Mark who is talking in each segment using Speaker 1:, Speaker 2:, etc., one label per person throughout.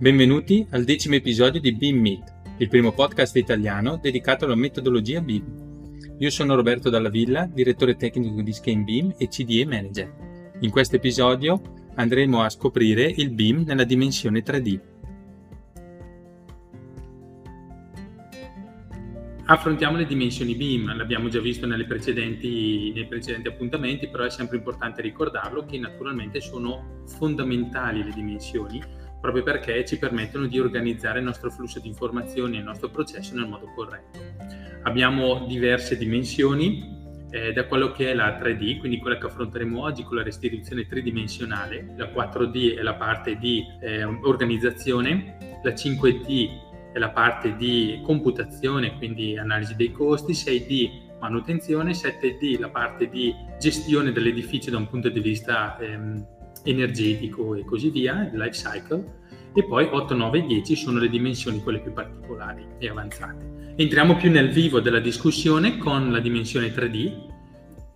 Speaker 1: Benvenuti al decimo episodio di BIM Meet, il primo podcast italiano dedicato alla metodologia BIM. Io sono Roberto Dalla Villa, direttore tecnico di Scheme BIM e CDE Manager. In questo episodio andremo a scoprire il BIM nella dimensione 3D. Affrontiamo le dimensioni BIM, l'abbiamo già visto nei precedenti appuntamenti, però è sempre importante ricordarlo che naturalmente sono fondamentali le dimensioni proprio perché ci permettono di organizzare il nostro flusso di informazioni e il nostro processo nel modo corretto. Abbiamo diverse dimensioni, eh, da quello che è la 3D, quindi quella che affronteremo oggi con la restituzione tridimensionale, la 4D è la parte di eh, organizzazione, la 5D è la parte di computazione, quindi analisi dei costi, 6D manutenzione, 7D la parte di gestione dell'edificio da un punto di vista ehm, energetico e così via, il life cycle, e poi 8, 9 e 10 sono le dimensioni quelle più particolari e avanzate. Entriamo più nel vivo della discussione con la dimensione 3D,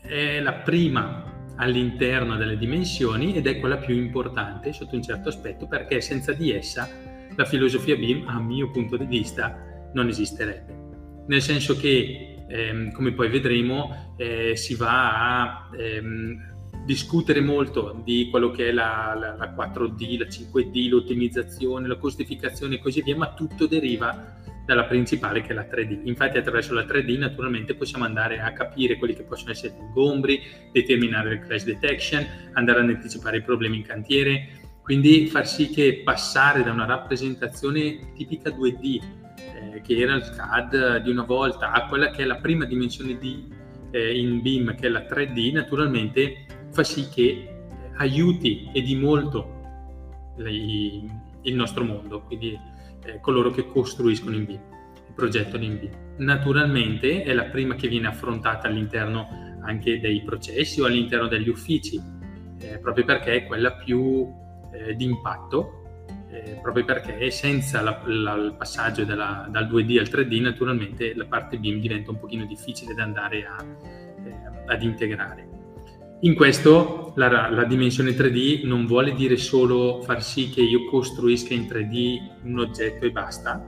Speaker 1: è la prima all'interno delle dimensioni ed è quella più importante sotto un certo aspetto perché senza di essa la filosofia BIM, a mio punto di vista, non esisterebbe. Nel senso che, ehm, come poi vedremo, eh, si va a ehm, discutere molto di quello che è la, la, la 4D, la 5D, l'ottimizzazione, la costificazione e così via, ma tutto deriva dalla principale che è la 3D. Infatti attraverso la 3D naturalmente possiamo andare a capire quelli che possono essere gli ingombri, determinare il crash detection, andare ad anticipare i problemi in cantiere, quindi far sì che passare da una rappresentazione tipica 2D, eh, che era il CAD di una volta, a quella che è la prima dimensione di, eh, in BIM, che è la 3D, naturalmente fa sì che aiuti e di molto il nostro mondo, quindi eh, coloro che costruiscono in il progetto di BIM. Naturalmente è la prima che viene affrontata all'interno anche dei processi o all'interno degli uffici, eh, proprio perché è quella più eh, di impatto, eh, proprio perché senza la, la, il passaggio dalla, dal 2D al 3D naturalmente la parte BIM diventa un pochino difficile da andare a, eh, ad integrare. In questo la, la, dimensione 3D non vuole dire solo far sì che io costruisca in 3D un oggetto e basta,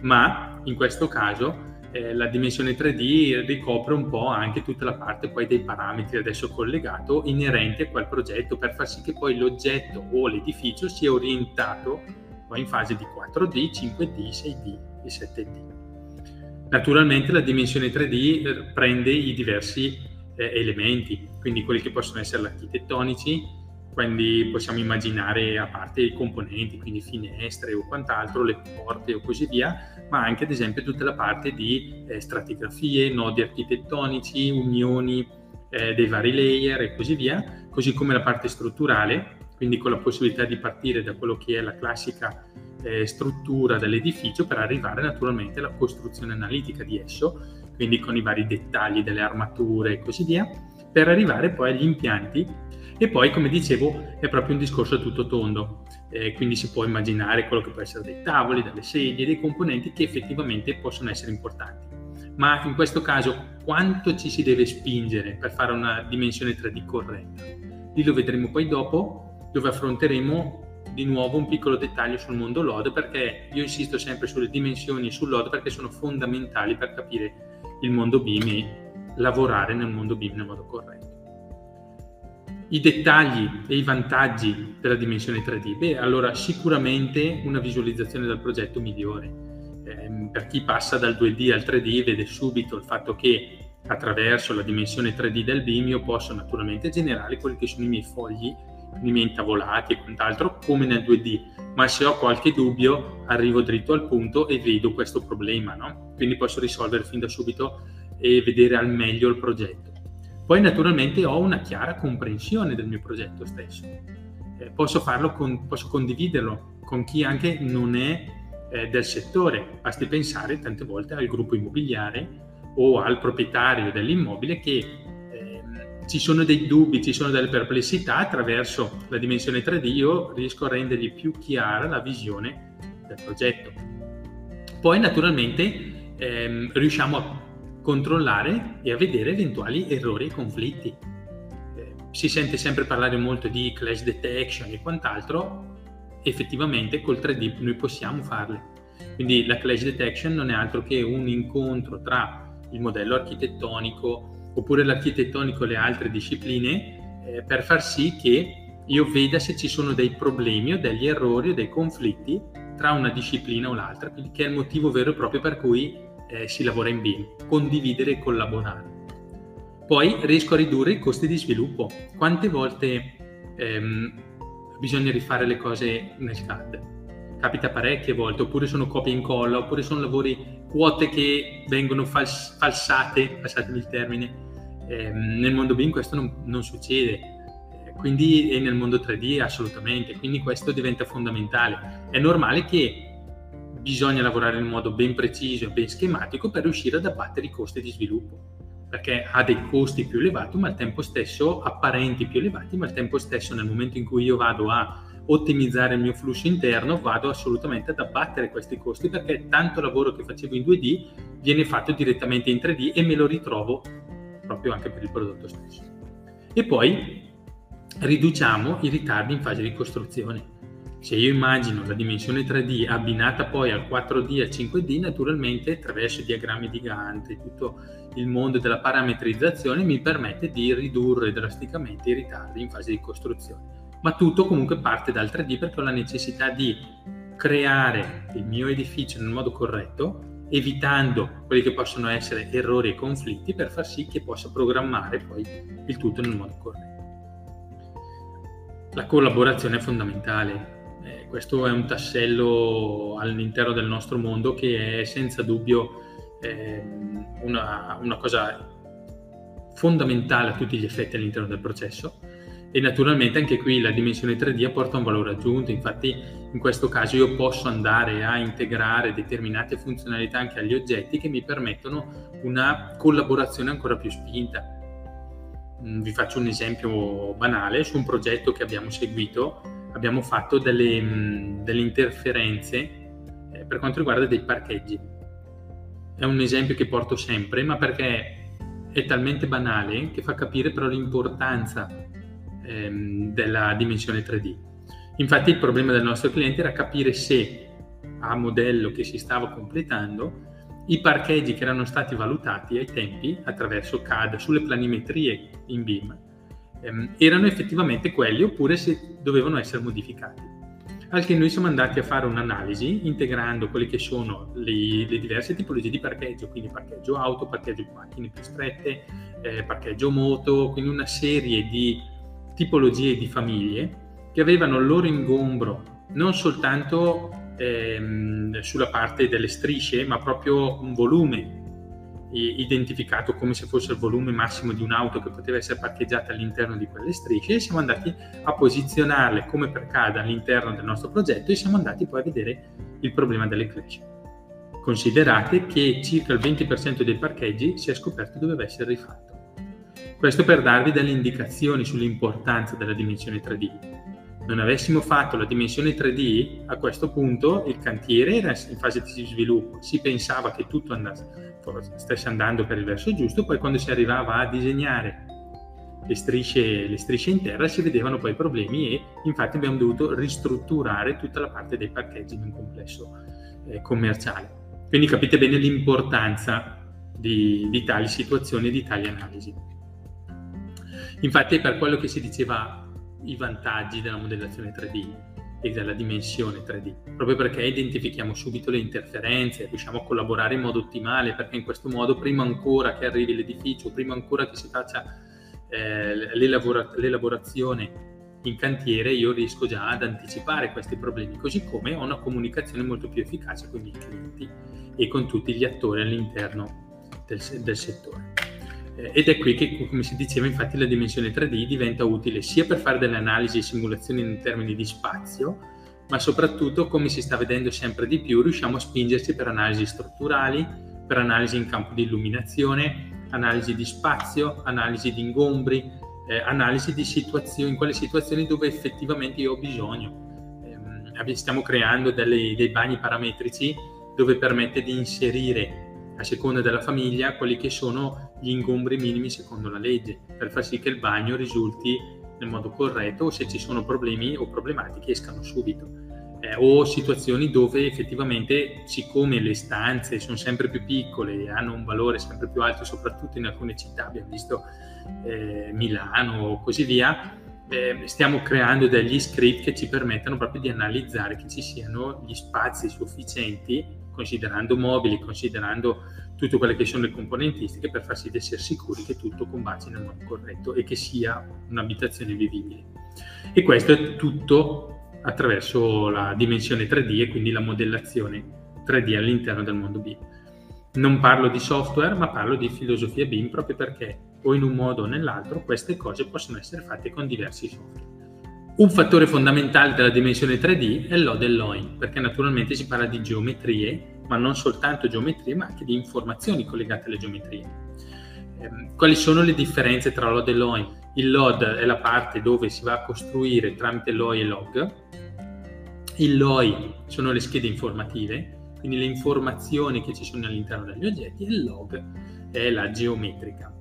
Speaker 1: ma in questo caso eh, la dimensione 3D ricopre un po' anche tutta la parte poi dei parametri adesso collegato inerente a quel progetto per far sì che poi l'oggetto o l'edificio sia orientato poi in fase di 4D, 5D, 6D e 7D. Naturalmente la dimensione 3D eh, prende i diversi eh, elementi, quindi quelli che possono essere architettonici, quindi possiamo immaginare a parte i componenti, quindi finestre o quant'altro, le porte o così via, ma anche ad esempio tutta la parte di eh, stratigrafie, nodi architettonici, unioni eh, dei vari layer e così via, così come la parte strutturale, quindi con la possibilità di partire da quello che è la classica eh, struttura dell'edificio per arrivare naturalmente alla costruzione analitica di esso quindi con i vari dettagli delle armature e così via, per arrivare poi agli impianti e poi, come dicevo, è proprio un discorso tutto tondo, eh, quindi si può immaginare quello che può essere dei tavoli, delle sedie, dei componenti che effettivamente possono essere importanti. Ma in questo caso quanto ci si deve spingere per fare una dimensione 3D corretta? Lì lo vedremo poi dopo, dove affronteremo di nuovo un piccolo dettaglio sul mondo LOD perché io insisto sempre sulle dimensioni e sul LOD perché sono fondamentali per capire il mondo BIM lavorare nel mondo BIM nel modo corretto. I dettagli e i vantaggi della dimensione 3D? Beh, allora sicuramente una visualizzazione del progetto migliore. Eh, per chi passa dal 2D al 3D vede subito il fatto che attraverso la dimensione 3D del BIM io posso naturalmente generare quelli che sono i miei fogli, i miei intavolati e quant'altro come nel 2D, ma se ho qualche dubbio arrivo dritto al punto e vedo questo problema, no? quindi posso risolvere fin da subito e vedere al meglio il progetto. Poi naturalmente ho una chiara comprensione del mio progetto stesso. Eh, posso farlo, con, posso condividerlo con chi anche non è eh, del settore. Basti pensare tante volte al gruppo immobiliare o al proprietario dell'immobile che eh, ci sono dei dubbi, ci sono delle perplessità, attraverso la dimensione 3D io riesco a rendergli più chiara la visione del progetto. Poi naturalmente ehm, riusciamo a controllare e a vedere eventuali errori e conflitti. Eh, si sente sempre parlare molto di clash detection e quant'altro effettivamente col 3D noi possiamo farle. Quindi la clash detection non è altro che un incontro tra il modello architettonico oppure l'architettonico e le altre discipline eh, per far sì che io veda se ci sono dei problemi o degli errori o dei conflitti tra una disciplina o l'altra, che è il motivo vero e proprio per cui eh, si lavora in BIM, condividere e collaborare. Poi riesco a ridurre i costi di sviluppo. Quante volte ehm, bisogna rifare le cose nel CAD? Capita parecchie volte, oppure sono copia e incolla, oppure sono lavori, quote che vengono fals- falsate, passatemi il termine. Ehm, nel mondo BIM questo non, non succede quindi e nel mondo 3D assolutamente, quindi questo diventa fondamentale. È normale che bisogna lavorare in modo ben preciso e ben schematico per riuscire ad abbattere i costi di sviluppo, perché ha dei costi più elevati, ma al tempo stesso apparenti più elevati, ma al tempo stesso nel momento in cui io vado a ottimizzare il mio flusso interno, vado assolutamente ad abbattere questi costi perché tanto lavoro che facevo in 2D viene fatto direttamente in 3D e me lo ritrovo proprio anche per il prodotto stesso. E poi riduciamo i ritardi in fase di costruzione. Se io immagino la dimensione 3D abbinata poi al 4D e al 5D, naturalmente attraverso i diagrammi di Gantt e tutto il mondo della parametrizzazione mi permette di ridurre drasticamente i ritardi in fase di costruzione. Ma tutto comunque parte dal 3D perché ho la necessità di creare il mio edificio nel modo corretto, evitando quelli che possono essere errori e conflitti per far sì che possa programmare poi il tutto nel modo corretto. La collaborazione è fondamentale. Questo è un tassello all'interno del nostro mondo che è senza dubbio eh, una, una cosa fondamentale a tutti gli effetti all'interno del processo. E naturalmente anche qui la dimensione 3D apporta un valore aggiunto, infatti in questo caso io posso andare a integrare determinate funzionalità anche agli oggetti che mi permettono una collaborazione ancora più spinta. Mm, vi faccio un esempio banale, su un progetto che abbiamo seguito abbiamo fatto delle, mm, delle interferenze eh, per quanto riguarda dei parcheggi. È un esempio che porto sempre, ma perché è talmente banale che fa capire però l'importanza ehm, della dimensione 3D. Infatti il problema del nostro cliente era capire se a modello che si stava completando i parcheggi che erano stati valutati ai tempi attraverso CAD sulle planimetrie in BIM ehm, erano effettivamente quelli oppure se dovevano essere modificati. Al che noi siamo andati a fare un'analisi integrando quelle che sono le, le diverse tipologie di parcheggio, quindi parcheggio auto, parcheggio macchine più strette, eh, parcheggio moto, quindi una serie di tipologie di famiglie che avevano il loro ingombro non soltanto ehm, sulla parte delle strisce, ma proprio un volume identificato come se fosse il volume massimo di un'auto che poteva essere parcheggiata all'interno di quelle strisce e siamo andati a posizionarle come per CAD all'interno del nostro progetto e siamo andati poi a vedere il problema delle clash. Considerate che circa il 20% dei parcheggi si è scoperto doveva essere rifatto. Questo per darvi delle indicazioni sull'importanza della dimensione 3D non avessimo fatto la dimensione 3D, a questo punto il cantiere era in fase di sviluppo, si pensava che tutto andasse, stesse andando per il verso giusto, poi quando si arrivava a disegnare le strisce, le strisce in terra si vedevano poi problemi e infatti abbiamo dovuto ristrutturare tutta la parte dei parcheggi in un complesso eh, commerciale. Quindi capite bene l'importanza di, di tali situazioni e di tali analisi. Infatti per quello che si diceva i vantaggi della modellazione 3D e della dimensione 3D, proprio perché identifichiamo subito le interferenze, riusciamo a collaborare in modo ottimale, perché in questo modo prima ancora che arrivi l'edificio, prima ancora che si faccia eh, l'elabora- l'elaborazione in cantiere, io riesco già ad anticipare questi problemi, così come ho una comunicazione molto più efficace con i clienti e con tutti gli attori all'interno del, del settore. Eh, ed è qui che, come si diceva, infatti la dimensione 3D diventa utile sia per fare delle analisi e simulazioni in termini di spazio, ma soprattutto, come si sta vedendo sempre di più, riusciamo a spingerci per analisi strutturali, per analisi in campo di illuminazione, analisi di spazio, analisi di ingombri, eh, analisi di situazioni, in quelle situazioni dove effettivamente io ho bisogno. Eh, stiamo creando delle, dei bagni parametrici dove permette di inserire a seconda della famiglia quelli che sono gli ingombri minimi secondo la legge, per far sì che il bagno risulti nel modo corretto o se ci sono problemi o problematiche escano subito. eh, o situazioni dove effettivamente, siccome le stanze sono sempre più piccole e hanno un valore sempre più alto, soprattutto in alcune città, abbiamo visto eh, Milano o così via, eh, stiamo creando degli script che ci permettono proprio di analizzare che ci siano gli spazi sufficienti, considerando mobili, considerando tutte quelle che sono le componentistiche, per far sì di essere sicuri che tutto combaci nel modo corretto e che sia un'abitazione vivibile. E questo è tutto attraverso la dimensione 3D e quindi la modellazione 3D all'interno del mondo BIM. Non parlo di software, ma parlo di filosofia BIM proprio perché o in un modo o nell'altro queste cose possono essere fatte con diversi software. Un fattore fondamentale della dimensione 3D è l'O dell'OIN, perché naturalmente si parla di geometrie, ma non soltanto geometrie, ma anche di informazioni collegate alle geometrie. Ehm, quali sono le differenze tra LOD e LOIN? Il LOD è la parte dove si va a costruire tramite LOI e log. Il LOI sono le schede informative, quindi le informazioni che ci sono all'interno degli oggetti, e il log è la geometrica.